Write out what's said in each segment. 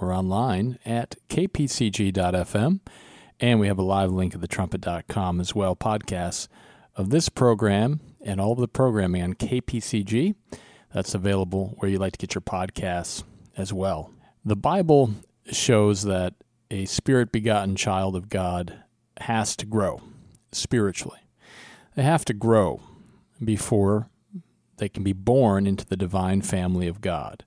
We're online at kpcg.fm, and we have a live link at thetrumpet.com as well. Podcasts of this program and all of the programming on KPCG. That's available where you like to get your podcasts as well. The Bible shows that a spirit begotten child of God has to grow spiritually. They have to grow before they can be born into the divine family of God.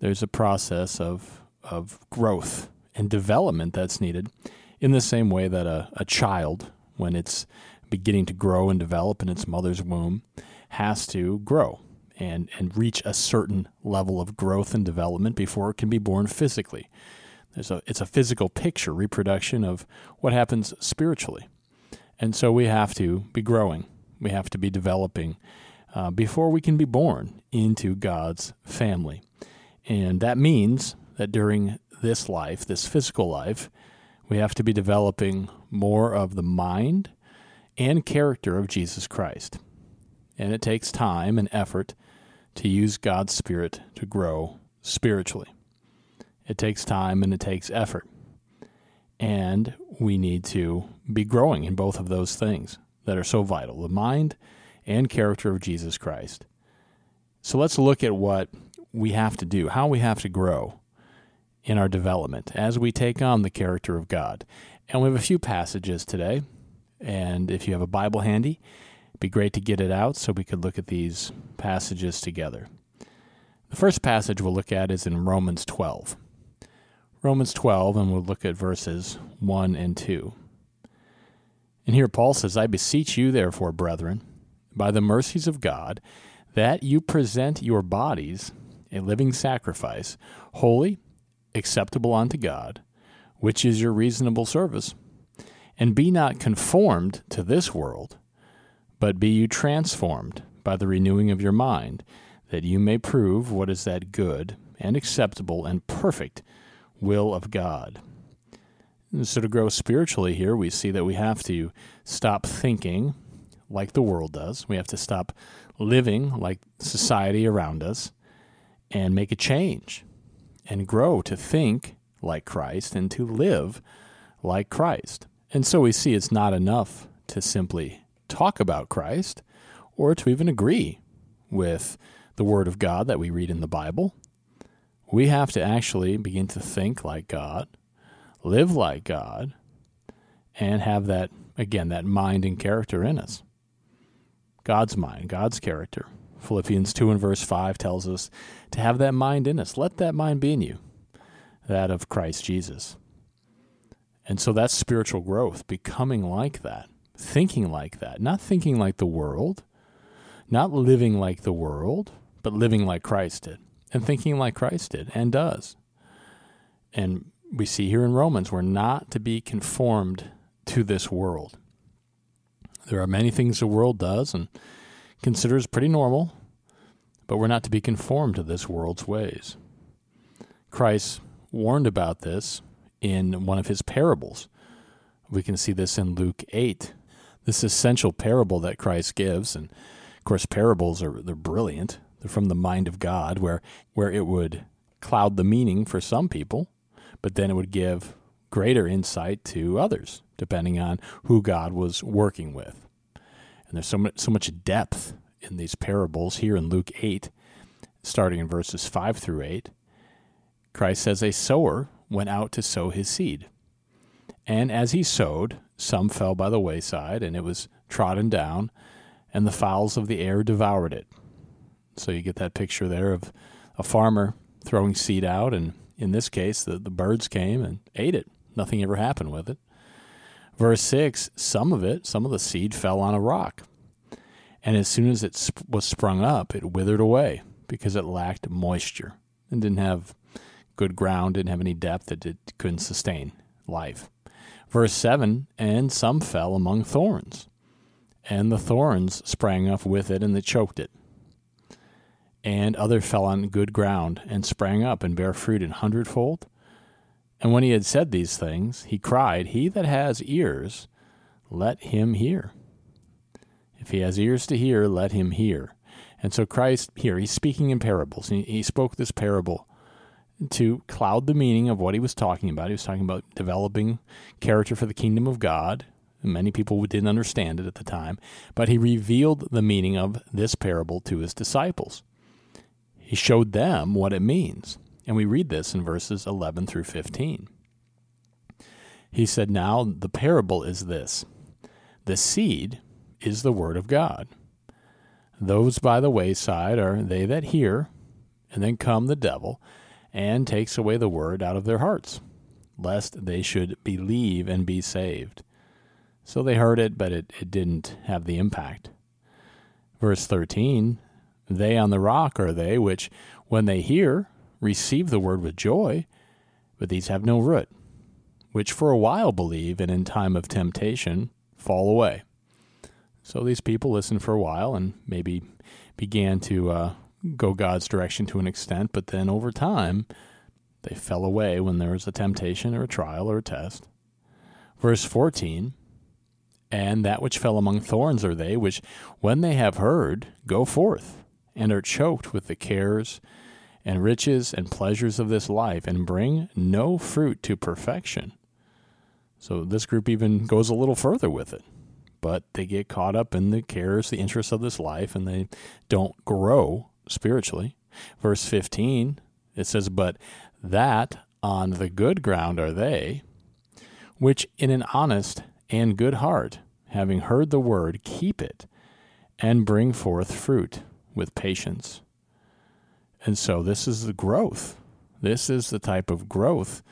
There's a process of, of growth and development that's needed in the same way that a, a child, when it's beginning to grow and develop in its mother's womb, has to grow and, and reach a certain level of growth and development before it can be born physically. There's a, it's a physical picture, reproduction of what happens spiritually. And so we have to be growing, we have to be developing uh, before we can be born into God's family. And that means that during this life, this physical life, we have to be developing more of the mind and character of Jesus Christ. And it takes time and effort to use God's Spirit to grow spiritually. It takes time and it takes effort. And we need to be growing in both of those things that are so vital the mind and character of Jesus Christ. So let's look at what we have to do, how we have to grow in our development as we take on the character of God. And we have a few passages today. And if you have a Bible handy, it'd be great to get it out so we could look at these passages together. The first passage we'll look at is in Romans 12. Romans 12, and we'll look at verses 1 and 2. And here Paul says, I beseech you, therefore, brethren, by the mercies of God, that you present your bodies a living sacrifice, holy, acceptable unto God, which is your reasonable service. And be not conformed to this world, but be you transformed by the renewing of your mind, that you may prove what is that good and acceptable and perfect will of God. And so, to grow spiritually here, we see that we have to stop thinking like the world does. We have to stop living like society around us and make a change and grow to think like Christ and to live like Christ. And so we see it's not enough to simply talk about Christ or to even agree with the Word of God that we read in the Bible. We have to actually begin to think like God, live like God, and have that, again, that mind and character in us. God's mind, God's character. Philippians 2 and verse 5 tells us to have that mind in us. Let that mind be in you, that of Christ Jesus. And so that's spiritual growth, becoming like that, thinking like that, not thinking like the world, not living like the world, but living like Christ did, and thinking like Christ did and does. And we see here in Romans, we're not to be conformed to this world. There are many things the world does and considers pretty normal, but we're not to be conformed to this world's ways. Christ warned about this in one of his parables. We can see this in Luke 8. This essential parable that Christ gives, and of course, parables are they're brilliant. They're from the mind of God, where where it would cloud the meaning for some people, but then it would give greater insight to others depending on who God was working with. And there's so much, so much depth in these parables here in Luke 8, starting in verses 5 through 8. Christ says, A sower went out to sow his seed. And as he sowed, some fell by the wayside, and it was trodden down, and the fowls of the air devoured it. So you get that picture there of a farmer throwing seed out, and in this case, the, the birds came and ate it. Nothing ever happened with it. Verse 6 some of it, some of the seed fell on a rock. And as soon as it sp- was sprung up, it withered away because it lacked moisture and didn't have good ground, didn't have any depth that it couldn't sustain. life. Verse 7 And some fell among thorns, and the thorns sprang up with it, and they choked it. And other fell on good ground, and sprang up, and bare fruit an hundredfold. And when he had said these things, he cried, He that has ears, let him hear. If he has ears to hear, let him hear. And so Christ here, he's speaking in parables. He, he spoke this parable to cloud the meaning of what he was talking about. He was talking about developing character for the kingdom of God. Many people didn't understand it at the time, but he revealed the meaning of this parable to his disciples. He showed them what it means. And we read this in verses 11 through 15. He said, Now the parable is this the seed is the word of God. Those by the wayside are they that hear, and then come the devil and takes away the word out of their hearts, lest they should believe and be saved. So they heard it, but it, it didn't have the impact. Verse 13 They on the rock are they which, when they hear, receive the word with joy, but these have no root, which for a while believe, and in time of temptation fall away. So these people listened for a while and maybe began to uh, go God's direction to an extent, but then over time, they fell away when there was a temptation or a trial or a test. Verse 14 And that which fell among thorns are they, which, when they have heard, go forth, and are choked with the cares and riches and pleasures of this life, and bring no fruit to perfection. So this group even goes a little further with it. But they get caught up in the cares, the interests of this life, and they don't grow spiritually. Verse 15, it says, But that on the good ground are they, which in an honest and good heart, having heard the word, keep it, and bring forth fruit with patience. And so this is the growth. This is the type of growth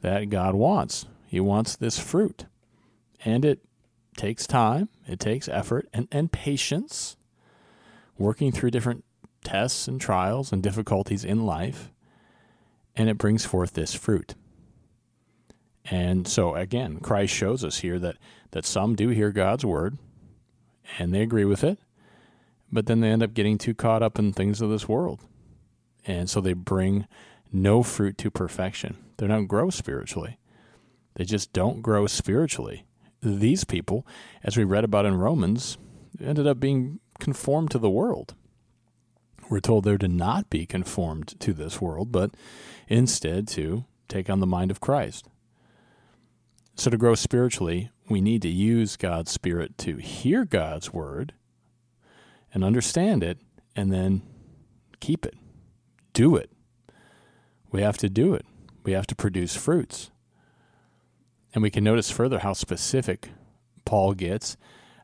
that God wants. He wants this fruit. And it takes time, it takes effort and, and patience, working through different tests and trials and difficulties in life, and it brings forth this fruit. And so again, Christ shows us here that, that some do hear God's word and they agree with it, but then they end up getting too caught up in things of this world. And so they bring no fruit to perfection. They don't grow spiritually. They just don't grow spiritually. These people, as we read about in Romans, ended up being conformed to the world. We're told they're to not be conformed to this world, but instead to take on the mind of Christ. So, to grow spiritually, we need to use God's Spirit to hear God's Word and understand it and then keep it. Do it. We have to do it. We have to produce fruits. And we can notice further how specific Paul gets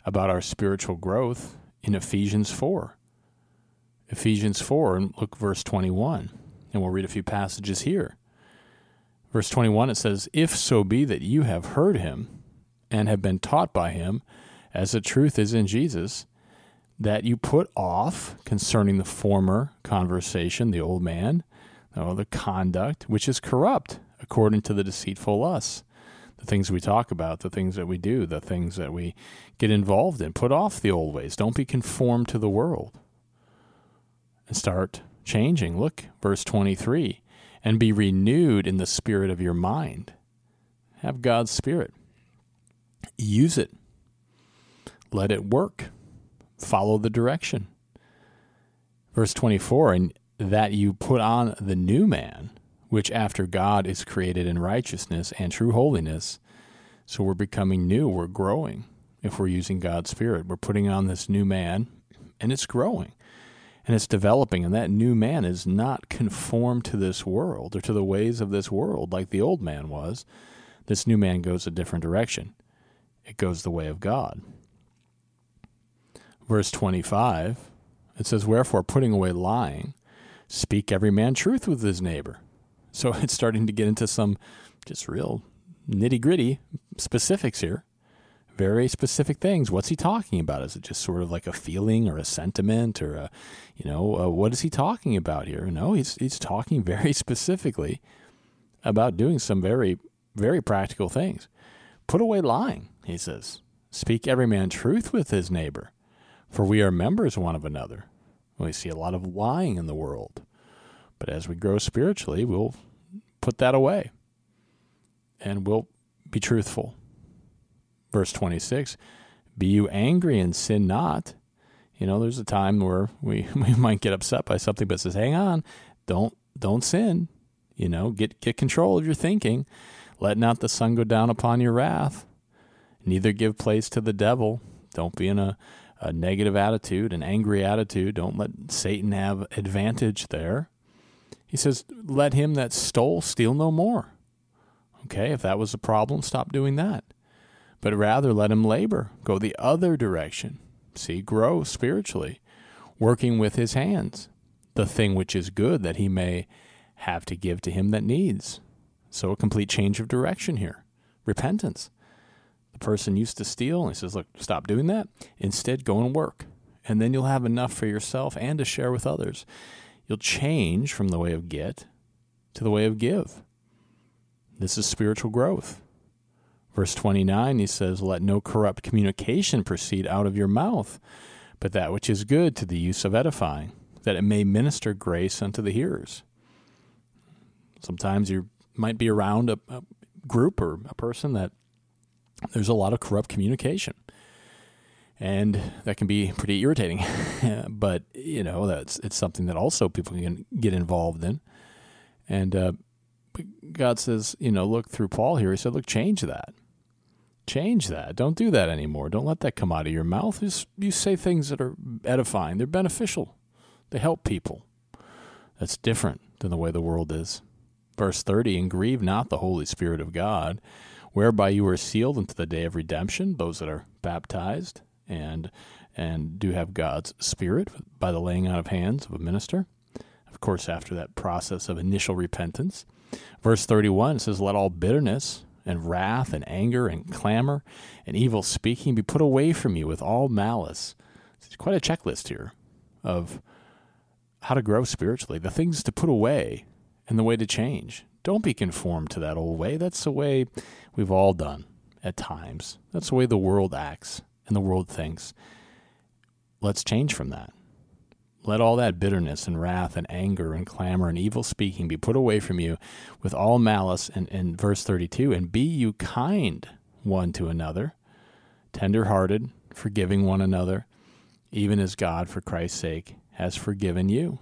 about our spiritual growth in Ephesians 4. Ephesians 4, and look verse 21, and we'll read a few passages here. Verse 21, it says, If so be that you have heard him and have been taught by him, as the truth is in Jesus, that you put off concerning the former conversation, the old man, or the conduct, which is corrupt according to the deceitful lusts. The things we talk about, the things that we do, the things that we get involved in. Put off the old ways. Don't be conformed to the world and start changing. Look, verse 23 and be renewed in the spirit of your mind. Have God's spirit. Use it. Let it work. Follow the direction. Verse 24 and that you put on the new man, which after God is created in righteousness and true holiness. So we're becoming new, we're growing. If we're using God's Spirit, we're putting on this new man, and it's growing and it's developing, and that new man is not conformed to this world or to the ways of this world like the old man was. This new man goes a different direction. It goes the way of God. Verse 25, it says, Wherefore, putting away lying, speak every man truth with his neighbor. So it's starting to get into some just real nitty gritty specifics here very specific things. What's he talking about? Is it just sort of like a feeling or a sentiment or a, you know, uh, what is he talking about here? No, he's he's talking very specifically about doing some very very practical things. Put away lying, he says. Speak every man truth with his neighbor, for we are members one of another. We see a lot of lying in the world. But as we grow spiritually, we'll put that away and we'll be truthful. Verse 26 Be you angry and sin not. You know, there's a time where we, we might get upset by something, but says, hang on, don't don't sin. You know, get get control of your thinking. Let not the sun go down upon your wrath. Neither give place to the devil. Don't be in a, a negative attitude, an angry attitude. Don't let Satan have advantage there. He says, Let him that stole steal no more. Okay, if that was a problem, stop doing that. But rather let him labor, go the other direction. See, grow spiritually, working with his hands, the thing which is good that he may have to give to him that needs. So a complete change of direction here. Repentance. The person used to steal, and he says, Look, stop doing that. Instead, go and work. And then you'll have enough for yourself and to share with others. You'll change from the way of get to the way of give. This is spiritual growth. Verse 29, he says, Let no corrupt communication proceed out of your mouth, but that which is good to the use of edifying, that it may minister grace unto the hearers. Sometimes you might be around a, a group or a person that there's a lot of corrupt communication. And that can be pretty irritating. but, you know, that's it's something that also people can get involved in. And uh, God says, you know, look through Paul here, he said, look, change that. Change that. Don't do that anymore. Don't let that come out of your mouth. Just, you say things that are edifying, they're beneficial, they help people. That's different than the way the world is. Verse 30 And grieve not the Holy Spirit of God, whereby you are sealed unto the day of redemption, those that are baptized and and do have God's Spirit by the laying out of hands of a minister. Of course, after that process of initial repentance. Verse 31 says, Let all bitterness and wrath and anger and clamor and evil speaking be put away from you with all malice. It's quite a checklist here of how to grow spiritually, the things to put away and the way to change. Don't be conformed to that old way. That's the way we've all done at times. That's the way the world acts and the world thinks. Let's change from that. Let all that bitterness and wrath and anger and clamor and evil speaking be put away from you with all malice. And verse 32, and be you kind one to another, tender hearted, forgiving one another, even as God, for Christ's sake, has forgiven you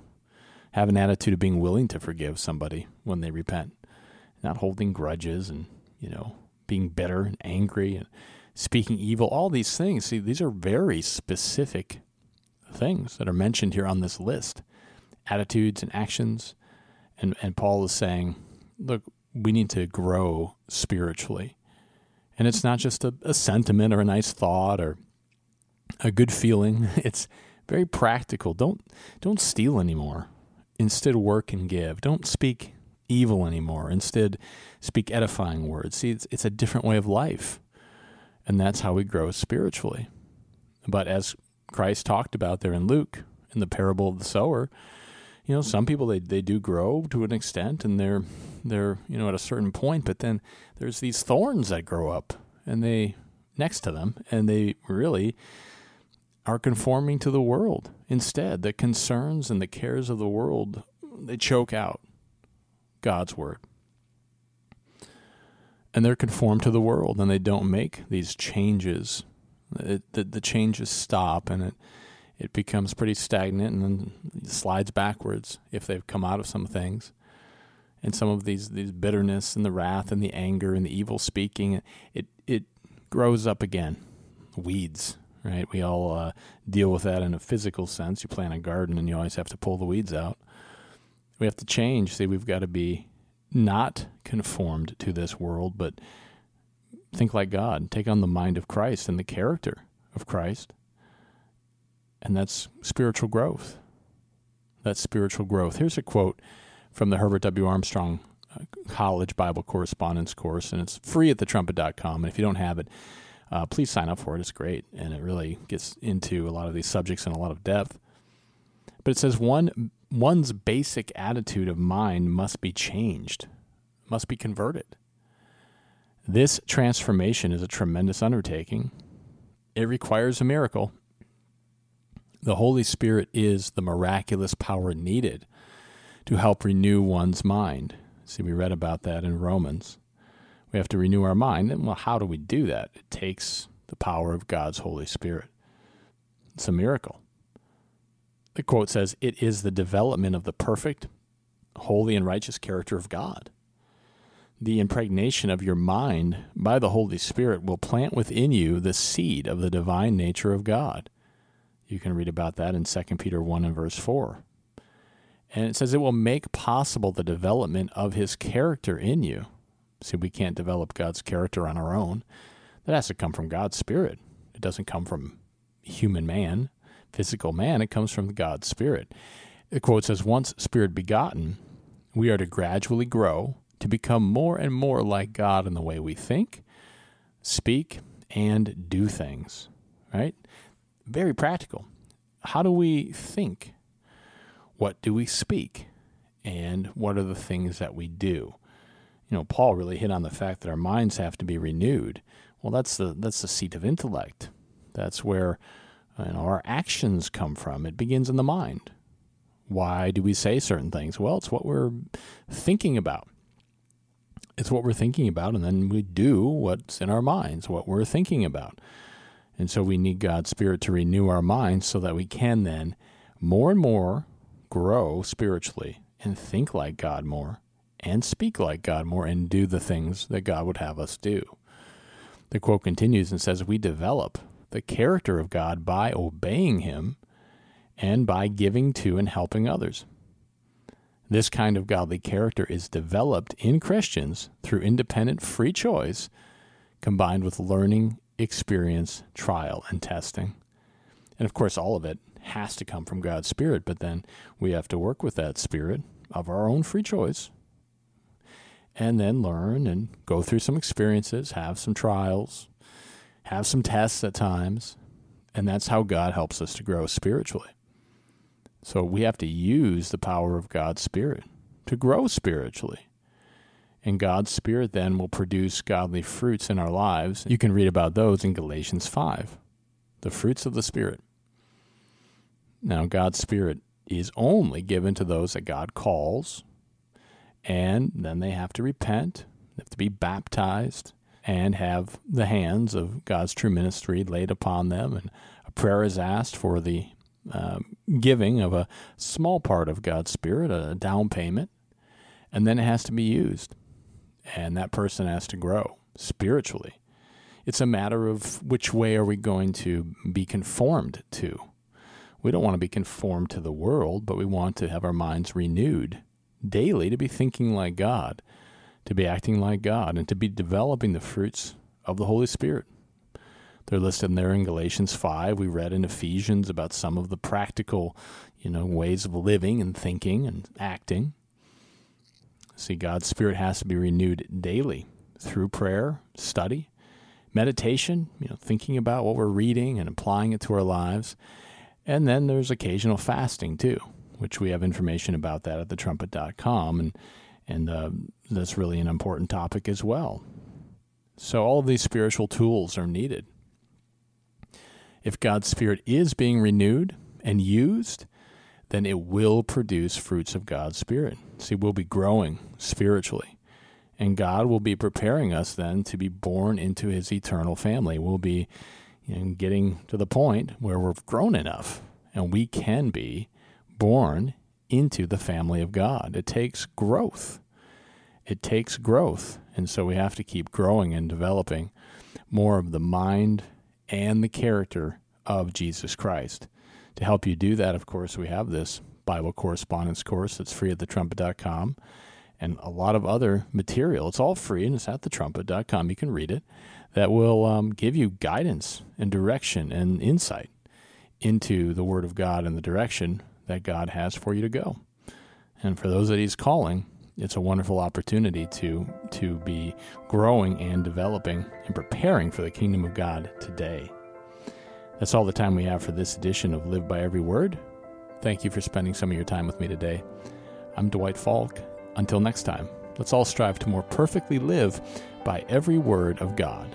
have an attitude of being willing to forgive somebody when they repent, not holding grudges and, you know, being bitter and angry and speaking evil, all these things. See, these are very specific things that are mentioned here on this list attitudes and actions. And, and Paul is saying, look, we need to grow spiritually. And it's not just a, a sentiment or a nice thought or a good feeling. It's very practical. Don't don't steal anymore. Instead, work and give. Don't speak evil anymore. Instead, speak edifying words. See, it's, it's a different way of life. And that's how we grow spiritually. But as Christ talked about there in Luke, in the parable of the sower, you know, some people they, they do grow to an extent and they're they're, you know, at a certain point, but then there's these thorns that grow up and they next to them and they really are conforming to the world. Instead, the concerns and the cares of the world, they choke out God's word. And they're conformed to the world and they don't make these changes. It, the, the changes stop and it, it becomes pretty stagnant and then slides backwards if they've come out of some things. And some of these, these bitterness and the wrath and the anger and the evil speaking, it, it grows up again. Weeds, right? We all uh, deal with that in a physical sense. You plant a garden and you always have to pull the weeds out. We have to change. See, we've got to be not conformed to this world, but think like God. Take on the mind of Christ and the character of Christ. And that's spiritual growth. That's spiritual growth. Here's a quote from the Herbert W. Armstrong uh, College Bible Correspondence course, and it's free at thetrumpet.com. And if you don't have it, uh, please sign up for it. It's great, and it really gets into a lot of these subjects in a lot of depth. But it says one one's basic attitude of mind must be changed, must be converted. This transformation is a tremendous undertaking. It requires a miracle. The Holy Spirit is the miraculous power needed to help renew one's mind. See, we read about that in Romans. We have to renew our mind. And well, how do we do that? It takes the power of God's Holy Spirit. It's a miracle. The quote says, It is the development of the perfect, holy, and righteous character of God. The impregnation of your mind by the Holy Spirit will plant within you the seed of the divine nature of God. You can read about that in 2 Peter 1 and verse 4. And it says it will make possible the development of his character in you. See, we can't develop God's character on our own. That has to come from God's Spirit. It doesn't come from human man, physical man. It comes from God's Spirit. The quote says, Once Spirit begotten, we are to gradually grow to become more and more like God in the way we think, speak, and do things. Right? Very practical. How do we think? What do we speak? And what are the things that we do? You know, Paul really hit on the fact that our minds have to be renewed. Well, that's the that's the seat of intellect. That's where you know, our actions come from. It begins in the mind. Why do we say certain things? Well, it's what we're thinking about. It's what we're thinking about, and then we do what's in our minds, what we're thinking about. And so we need God's Spirit to renew our minds so that we can then more and more grow spiritually and think like God more and speak like God more and do the things that God would have us do. The quote continues and says, We develop the character of God by obeying Him and by giving to and helping others. This kind of godly character is developed in Christians through independent free choice combined with learning, experience, trial, and testing. And of course, all of it has to come from God's Spirit, but then we have to work with that Spirit of our own free choice and then learn and go through some experiences, have some trials, have some tests at times, and that's how God helps us to grow spiritually. So we have to use the power of God's Spirit to grow spiritually. And God's Spirit then will produce godly fruits in our lives. You can read about those in Galatians 5, the fruits of the Spirit. Now, God's Spirit is only given to those that God calls, and then they have to repent, they have to be baptized, and have the hands of God's true ministry laid upon them. And a prayer is asked for the uh, giving of a small part of God's Spirit, a down payment, and then it has to be used. And that person has to grow spiritually. It's a matter of which way are we going to be conformed to. We don't want to be conformed to the world, but we want to have our minds renewed daily to be thinking like God, to be acting like God, and to be developing the fruits of the Holy Spirit. They're listed there in Galatians 5. We read in Ephesians about some of the practical, you know, ways of living and thinking and acting. See, God's Spirit has to be renewed daily through prayer, study, meditation, you know, thinking about what we're reading and applying it to our lives. And then there's occasional fasting too, which we have information about that at thetrumpet.com. And, and uh, that's really an important topic as well. So, all of these spiritual tools are needed. If God's Spirit is being renewed and used, then it will produce fruits of God's Spirit. See, we'll be growing spiritually. And God will be preparing us then to be born into his eternal family. We'll be you know, getting to the point where we're grown enough and we can be born into the family of God. It takes growth. It takes growth. And so we have to keep growing and developing more of the mind and the character of Jesus Christ. To help you do that, of course, we have this Bible correspondence course that's free at thetrumpet.com and a lot of other material. It's all free and it's at thetrumpet.com. You can read it. That will um, give you guidance and direction and insight into the Word of God and the direction that God has for you to go. And for those that He's calling, it's a wonderful opportunity to to be growing and developing and preparing for the kingdom of God today. That's all the time we have for this edition of Live by Every Word. Thank you for spending some of your time with me today. I'm Dwight Falk. Until next time, let's all strive to more perfectly live by every word of God.